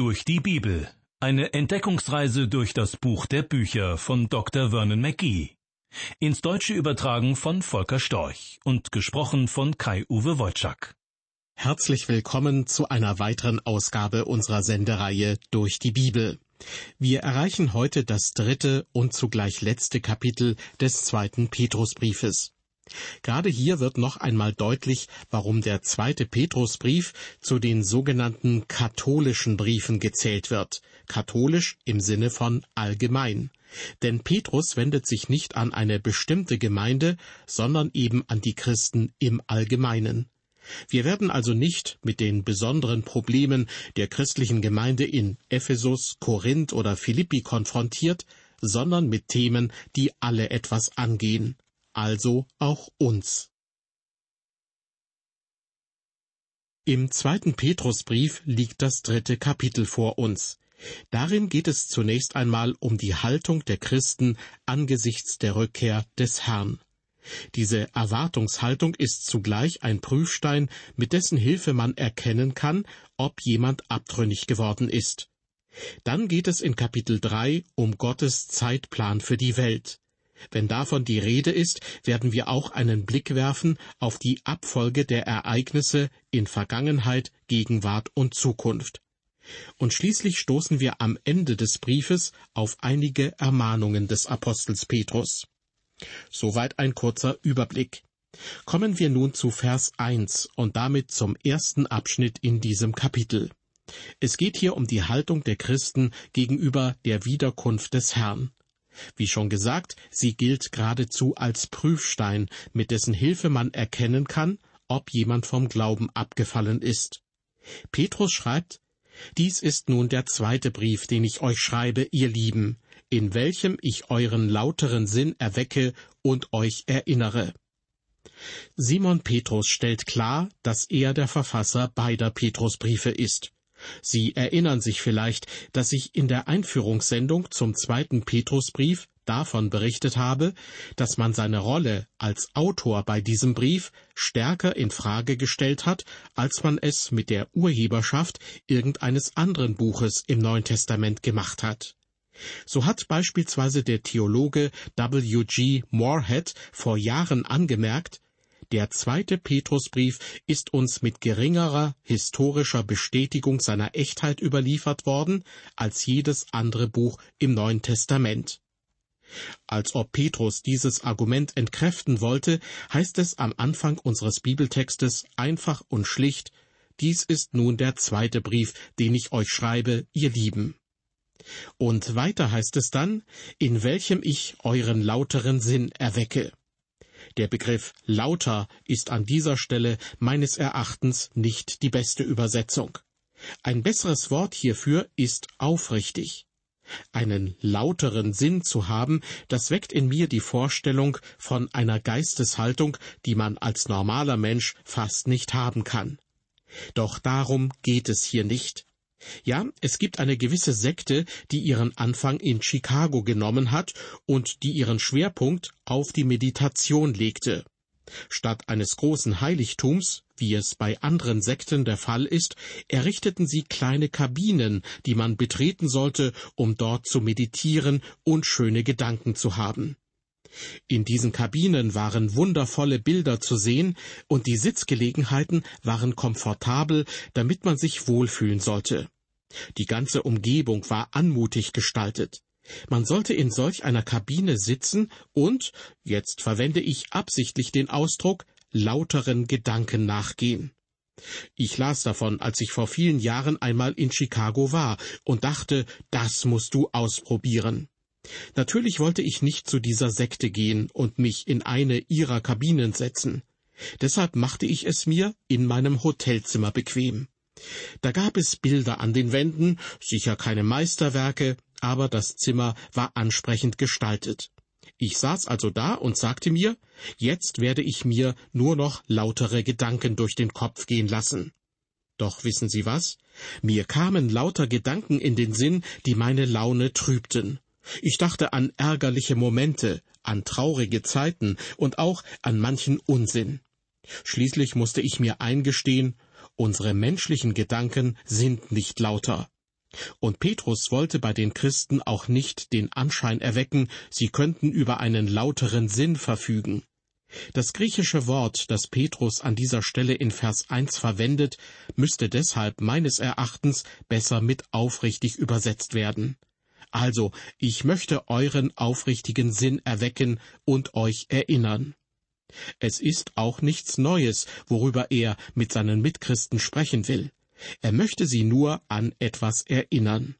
Durch die Bibel. Eine Entdeckungsreise durch das Buch der Bücher von Dr. Vernon McGee. Ins Deutsche übertragen von Volker Storch und gesprochen von Kai-Uwe Wojczak. Herzlich willkommen zu einer weiteren Ausgabe unserer Sendereihe Durch die Bibel. Wir erreichen heute das dritte und zugleich letzte Kapitel des zweiten Petrusbriefes. Gerade hier wird noch einmal deutlich, warum der zweite Petrusbrief zu den sogenannten katholischen Briefen gezählt wird. Katholisch im Sinne von allgemein. Denn Petrus wendet sich nicht an eine bestimmte Gemeinde, sondern eben an die Christen im Allgemeinen. Wir werden also nicht mit den besonderen Problemen der christlichen Gemeinde in Ephesus, Korinth oder Philippi konfrontiert, sondern mit Themen, die alle etwas angehen also auch uns. Im zweiten Petrusbrief liegt das dritte Kapitel vor uns. Darin geht es zunächst einmal um die Haltung der Christen angesichts der Rückkehr des Herrn. Diese Erwartungshaltung ist zugleich ein Prüfstein, mit dessen Hilfe man erkennen kann, ob jemand abtrünnig geworden ist. Dann geht es in Kapitel 3 um Gottes Zeitplan für die Welt. Wenn davon die Rede ist, werden wir auch einen Blick werfen auf die Abfolge der Ereignisse in Vergangenheit, Gegenwart und Zukunft. Und schließlich stoßen wir am Ende des Briefes auf einige Ermahnungen des Apostels Petrus. Soweit ein kurzer Überblick. Kommen wir nun zu Vers 1 und damit zum ersten Abschnitt in diesem Kapitel. Es geht hier um die Haltung der Christen gegenüber der Wiederkunft des Herrn. Wie schon gesagt, sie gilt geradezu als Prüfstein, mit dessen Hilfe man erkennen kann, ob jemand vom Glauben abgefallen ist. Petrus schreibt, Dies ist nun der zweite Brief, den ich euch schreibe, ihr Lieben, in welchem ich euren lauteren Sinn erwecke und euch erinnere. Simon Petrus stellt klar, dass er der Verfasser beider Petrusbriefe ist. Sie erinnern sich vielleicht, dass ich in der Einführungssendung zum zweiten Petrusbrief davon berichtet habe, dass man seine Rolle als Autor bei diesem Brief stärker in Frage gestellt hat, als man es mit der Urheberschaft irgendeines anderen Buches im Neuen Testament gemacht hat. So hat beispielsweise der Theologe W. G. Moorhead vor Jahren angemerkt, der zweite Petrusbrief ist uns mit geringerer historischer Bestätigung seiner Echtheit überliefert worden als jedes andere Buch im Neuen Testament. Als ob Petrus dieses Argument entkräften wollte, heißt es am Anfang unseres Bibeltextes einfach und schlicht, dies ist nun der zweite Brief, den ich euch schreibe, ihr Lieben. Und weiter heißt es dann, in welchem ich euren lauteren Sinn erwecke. Der Begriff lauter ist an dieser Stelle meines Erachtens nicht die beste Übersetzung. Ein besseres Wort hierfür ist aufrichtig. Einen lauteren Sinn zu haben, das weckt in mir die Vorstellung von einer Geisteshaltung, die man als normaler Mensch fast nicht haben kann. Doch darum geht es hier nicht. Ja, es gibt eine gewisse Sekte, die ihren Anfang in Chicago genommen hat und die ihren Schwerpunkt auf die Meditation legte. Statt eines großen Heiligtums, wie es bei anderen Sekten der Fall ist, errichteten sie kleine Kabinen, die man betreten sollte, um dort zu meditieren und schöne Gedanken zu haben. In diesen Kabinen waren wundervolle Bilder zu sehen, und die Sitzgelegenheiten waren komfortabel, damit man sich wohlfühlen sollte. Die ganze Umgebung war anmutig gestaltet. Man sollte in solch einer Kabine sitzen und, jetzt verwende ich absichtlich den Ausdruck, lauteren Gedanken nachgehen. Ich las davon, als ich vor vielen Jahren einmal in Chicago war und dachte, das musst du ausprobieren. Natürlich wollte ich nicht zu dieser Sekte gehen und mich in eine ihrer Kabinen setzen. Deshalb machte ich es mir in meinem Hotelzimmer bequem. Da gab es Bilder an den Wänden, sicher keine Meisterwerke, aber das Zimmer war ansprechend gestaltet. Ich saß also da und sagte mir, jetzt werde ich mir nur noch lautere Gedanken durch den Kopf gehen lassen. Doch wissen Sie was? Mir kamen lauter Gedanken in den Sinn, die meine Laune trübten. Ich dachte an ärgerliche Momente, an traurige Zeiten und auch an manchen Unsinn. Schließlich musste ich mir eingestehen, unsere menschlichen Gedanken sind nicht lauter. Und Petrus wollte bei den Christen auch nicht den Anschein erwecken, sie könnten über einen lauteren Sinn verfügen. Das griechische Wort, das Petrus an dieser Stelle in Vers 1 verwendet, müsste deshalb meines Erachtens besser mit aufrichtig übersetzt werden. Also, ich möchte euren aufrichtigen Sinn erwecken und euch erinnern. Es ist auch nichts Neues, worüber er mit seinen Mitchristen sprechen will. Er möchte sie nur an etwas erinnern.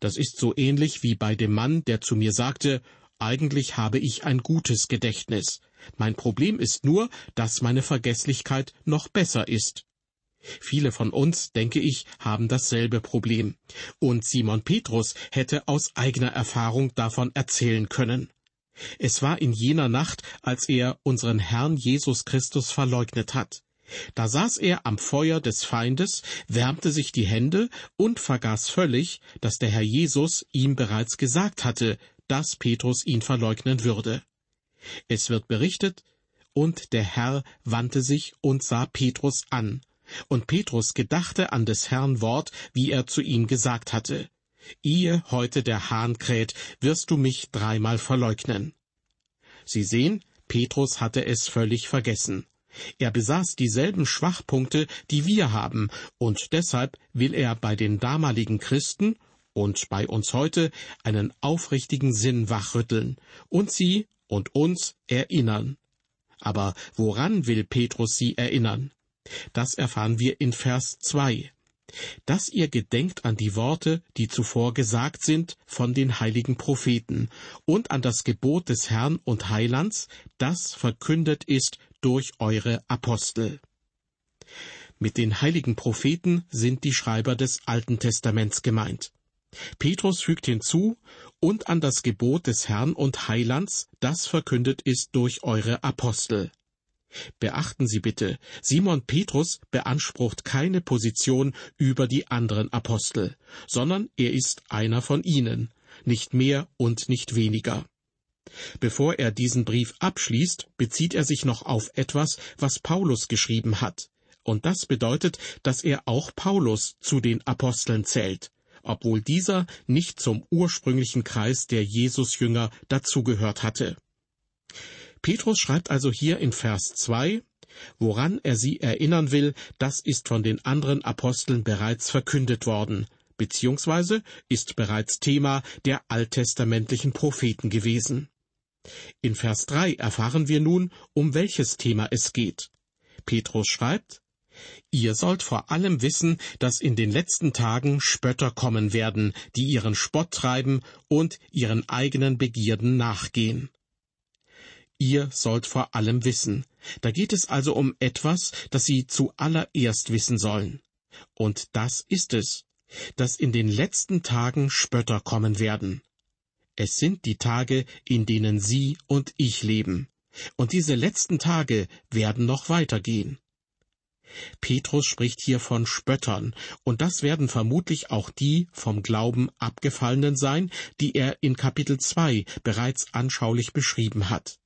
Das ist so ähnlich wie bei dem Mann, der zu mir sagte, eigentlich habe ich ein gutes Gedächtnis. Mein Problem ist nur, dass meine Vergesslichkeit noch besser ist. Viele von uns, denke ich, haben dasselbe Problem. Und Simon Petrus hätte aus eigener Erfahrung davon erzählen können. Es war in jener Nacht, als er unseren Herrn Jesus Christus verleugnet hat. Da saß er am Feuer des Feindes, wärmte sich die Hände und vergaß völlig, dass der Herr Jesus ihm bereits gesagt hatte, dass Petrus ihn verleugnen würde. Es wird berichtet, und der Herr wandte sich und sah Petrus an, und Petrus gedachte an des Herrn Wort, wie er zu ihm gesagt hatte, Ehe heute der Hahn kräht, wirst du mich dreimal verleugnen. Sie sehen, Petrus hatte es völlig vergessen. Er besaß dieselben Schwachpunkte, die wir haben, und deshalb will er bei den damaligen Christen und bei uns heute einen aufrichtigen Sinn wachrütteln und sie und uns erinnern. Aber woran will Petrus sie erinnern? Das erfahren wir in Vers 2. Dass ihr gedenkt an die Worte, die zuvor gesagt sind von den heiligen Propheten, und an das Gebot des Herrn und Heilands, das verkündet ist durch eure Apostel. Mit den heiligen Propheten sind die Schreiber des Alten Testaments gemeint. Petrus fügt hinzu, und an das Gebot des Herrn und Heilands, das verkündet ist durch eure Apostel. Beachten Sie bitte, Simon Petrus beansprucht keine Position über die anderen Apostel, sondern er ist einer von ihnen, nicht mehr und nicht weniger. Bevor er diesen Brief abschließt, bezieht er sich noch auf etwas, was Paulus geschrieben hat. Und das bedeutet, dass er auch Paulus zu den Aposteln zählt, obwohl dieser nicht zum ursprünglichen Kreis der Jesusjünger dazugehört hatte. Petrus schreibt also hier in Vers 2, woran er sie erinnern will, das ist von den anderen Aposteln bereits verkündet worden, beziehungsweise ist bereits Thema der alttestamentlichen Propheten gewesen. In Vers 3 erfahren wir nun, um welches Thema es geht. Petrus schreibt, Ihr sollt vor allem wissen, dass in den letzten Tagen Spötter kommen werden, die ihren Spott treiben und ihren eigenen Begierden nachgehen. Ihr sollt vor allem wissen. Da geht es also um etwas, das Sie zuallererst wissen sollen. Und das ist es, dass in den letzten Tagen Spötter kommen werden. Es sind die Tage, in denen Sie und ich leben. Und diese letzten Tage werden noch weitergehen. Petrus spricht hier von Spöttern, und das werden vermutlich auch die vom Glauben abgefallenen sein, die er in Kapitel 2 bereits anschaulich beschrieben hat.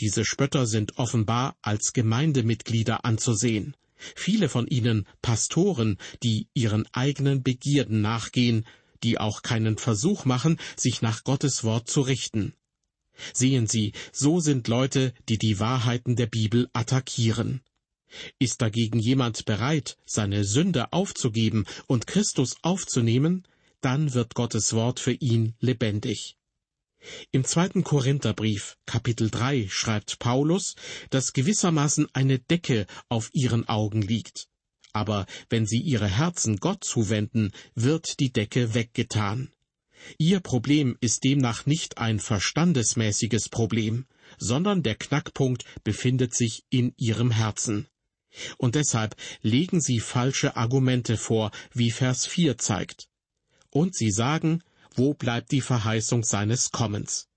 Diese Spötter sind offenbar als Gemeindemitglieder anzusehen. Viele von ihnen Pastoren, die ihren eigenen Begierden nachgehen, die auch keinen Versuch machen, sich nach Gottes Wort zu richten. Sehen Sie, so sind Leute, die die Wahrheiten der Bibel attackieren. Ist dagegen jemand bereit, seine Sünde aufzugeben und Christus aufzunehmen, dann wird Gottes Wort für ihn lebendig. Im zweiten Korintherbrief, Kapitel 3, schreibt Paulus, dass gewissermaßen eine Decke auf ihren Augen liegt. Aber wenn sie ihre Herzen Gott zuwenden, wird die Decke weggetan. Ihr Problem ist demnach nicht ein verstandesmäßiges Problem, sondern der Knackpunkt befindet sich in ihrem Herzen. Und deshalb legen sie falsche Argumente vor, wie Vers 4 zeigt. Und sie sagen, wo bleibt die Verheißung seines Kommens?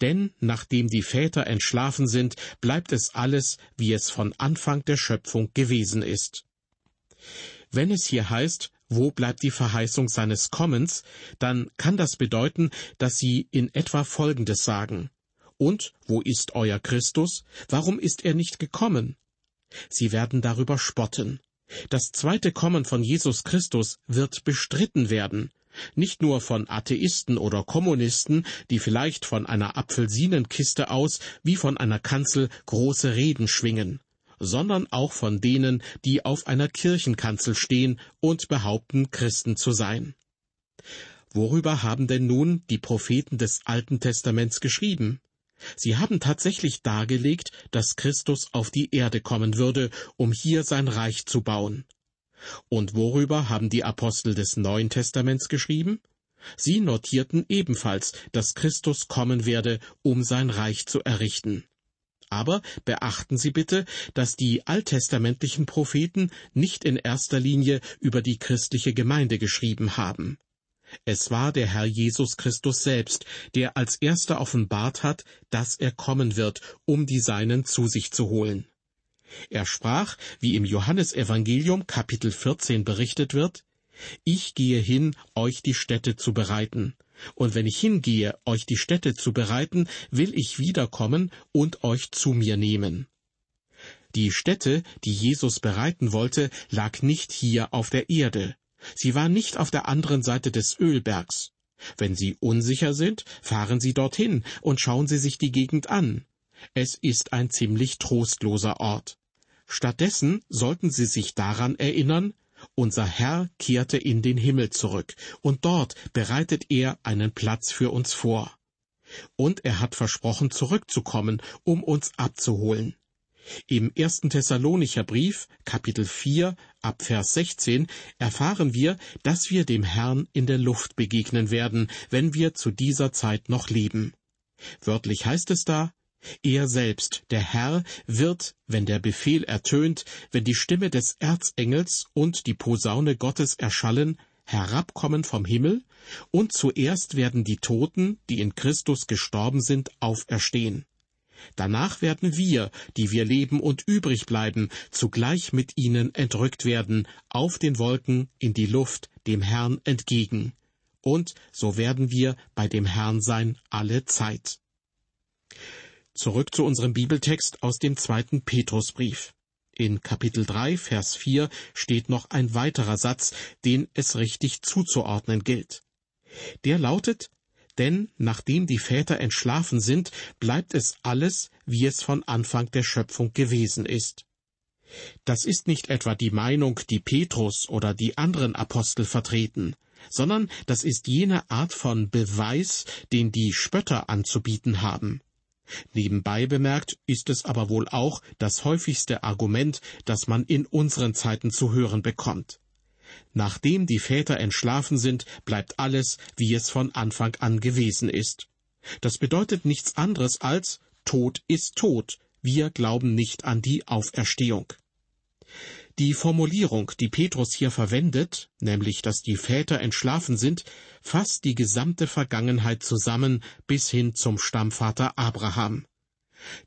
Denn nachdem die Väter entschlafen sind, bleibt es alles, wie es von Anfang der Schöpfung gewesen ist. Wenn es hier heißt, wo bleibt die Verheißung seines Kommens, dann kann das bedeuten, dass sie in etwa Folgendes sagen. Und wo ist euer Christus? Warum ist er nicht gekommen? Sie werden darüber spotten. Das zweite Kommen von Jesus Christus wird bestritten werden, Nicht nur von Atheisten oder Kommunisten, die vielleicht von einer Apfelsinenkiste aus wie von einer Kanzel große Reden schwingen, sondern auch von denen, die auf einer Kirchenkanzel stehen und behaupten, Christen zu sein. Worüber haben denn nun die Propheten des Alten Testaments geschrieben? Sie haben tatsächlich dargelegt, dass Christus auf die Erde kommen würde, um hier sein Reich zu bauen. Und worüber haben die Apostel des Neuen Testaments geschrieben? Sie notierten ebenfalls, dass Christus kommen werde, um sein Reich zu errichten. Aber beachten Sie bitte, dass die alttestamentlichen Propheten nicht in erster Linie über die christliche Gemeinde geschrieben haben. Es war der Herr Jesus Christus selbst, der als erster offenbart hat, dass er kommen wird, um die Seinen zu sich zu holen. Er sprach, wie im Johannesevangelium Kapitel 14 berichtet wird, Ich gehe hin, euch die Städte zu bereiten. Und wenn ich hingehe, euch die Städte zu bereiten, will ich wiederkommen und euch zu mir nehmen. Die Stätte, die Jesus bereiten wollte, lag nicht hier auf der Erde. Sie war nicht auf der anderen Seite des Ölbergs. Wenn Sie unsicher sind, fahren Sie dorthin und schauen Sie sich die Gegend an. Es ist ein ziemlich trostloser Ort. Stattdessen sollten Sie sich daran erinnern, unser Herr kehrte in den Himmel zurück, und dort bereitet er einen Platz für uns vor. Und er hat versprochen, zurückzukommen, um uns abzuholen. Im ersten Thessalonicher Brief, Kapitel 4, ab Vers 16, erfahren wir, dass wir dem Herrn in der Luft begegnen werden, wenn wir zu dieser Zeit noch leben. Wörtlich heißt es da, er selbst, der Herr, wird, wenn der Befehl ertönt, wenn die Stimme des Erzengels und die Posaune Gottes erschallen, herabkommen vom Himmel, und zuerst werden die Toten, die in Christus gestorben sind, auferstehen. Danach werden wir, die wir leben und übrig bleiben, zugleich mit ihnen entrückt werden, auf den Wolken in die Luft, dem Herrn entgegen. Und so werden wir bei dem Herrn sein alle Zeit. Zurück zu unserem Bibeltext aus dem zweiten Petrusbrief. In Kapitel 3, Vers 4 steht noch ein weiterer Satz, den es richtig zuzuordnen gilt. Der lautet, denn nachdem die Väter entschlafen sind, bleibt es alles, wie es von Anfang der Schöpfung gewesen ist. Das ist nicht etwa die Meinung, die Petrus oder die anderen Apostel vertreten, sondern das ist jene Art von Beweis, den die Spötter anzubieten haben. Nebenbei bemerkt ist es aber wohl auch das häufigste Argument, das man in unseren Zeiten zu hören bekommt. Nachdem die Väter entschlafen sind, bleibt alles, wie es von Anfang an gewesen ist. Das bedeutet nichts anderes als Tod ist Tod. Wir glauben nicht an die Auferstehung. Die Formulierung, die Petrus hier verwendet, nämlich dass die Väter entschlafen sind, fasst die gesamte Vergangenheit zusammen bis hin zum Stammvater Abraham.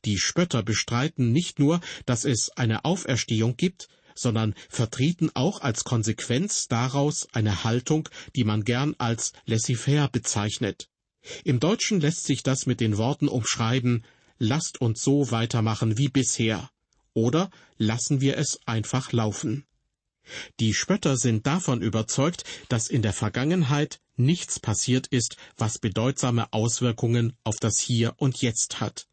Die Spötter bestreiten nicht nur, dass es eine Auferstehung gibt, sondern vertreten auch als Konsequenz daraus eine Haltung, die man gern als laissez-faire bezeichnet. Im Deutschen lässt sich das mit den Worten umschreiben, lasst uns so weitermachen wie bisher oder lassen wir es einfach laufen. Die Spötter sind davon überzeugt, dass in der Vergangenheit nichts passiert ist, was bedeutsame Auswirkungen auf das Hier und Jetzt hat.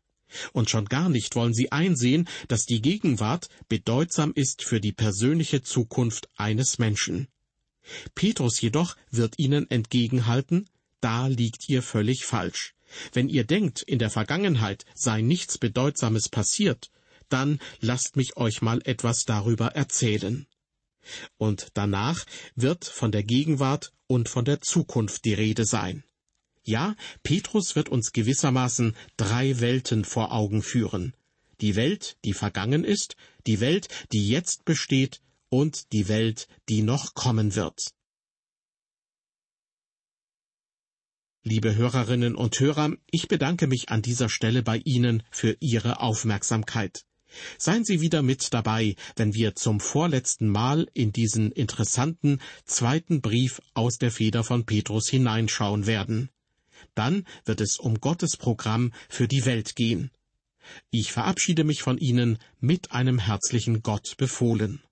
Und schon gar nicht wollen sie einsehen, dass die Gegenwart bedeutsam ist für die persönliche Zukunft eines Menschen. Petrus jedoch wird ihnen entgegenhalten, da liegt ihr völlig falsch. Wenn ihr denkt, in der Vergangenheit sei nichts Bedeutsames passiert, dann lasst mich euch mal etwas darüber erzählen. Und danach wird von der Gegenwart und von der Zukunft die Rede sein. Ja, Petrus wird uns gewissermaßen drei Welten vor Augen führen. Die Welt, die vergangen ist, die Welt, die jetzt besteht und die Welt, die noch kommen wird. Liebe Hörerinnen und Hörer, ich bedanke mich an dieser Stelle bei Ihnen für Ihre Aufmerksamkeit. Seien Sie wieder mit dabei, wenn wir zum vorletzten Mal in diesen interessanten zweiten Brief aus der Feder von Petrus hineinschauen werden. Dann wird es um Gottes Programm für die Welt gehen. Ich verabschiede mich von Ihnen mit einem herzlichen Gott befohlen.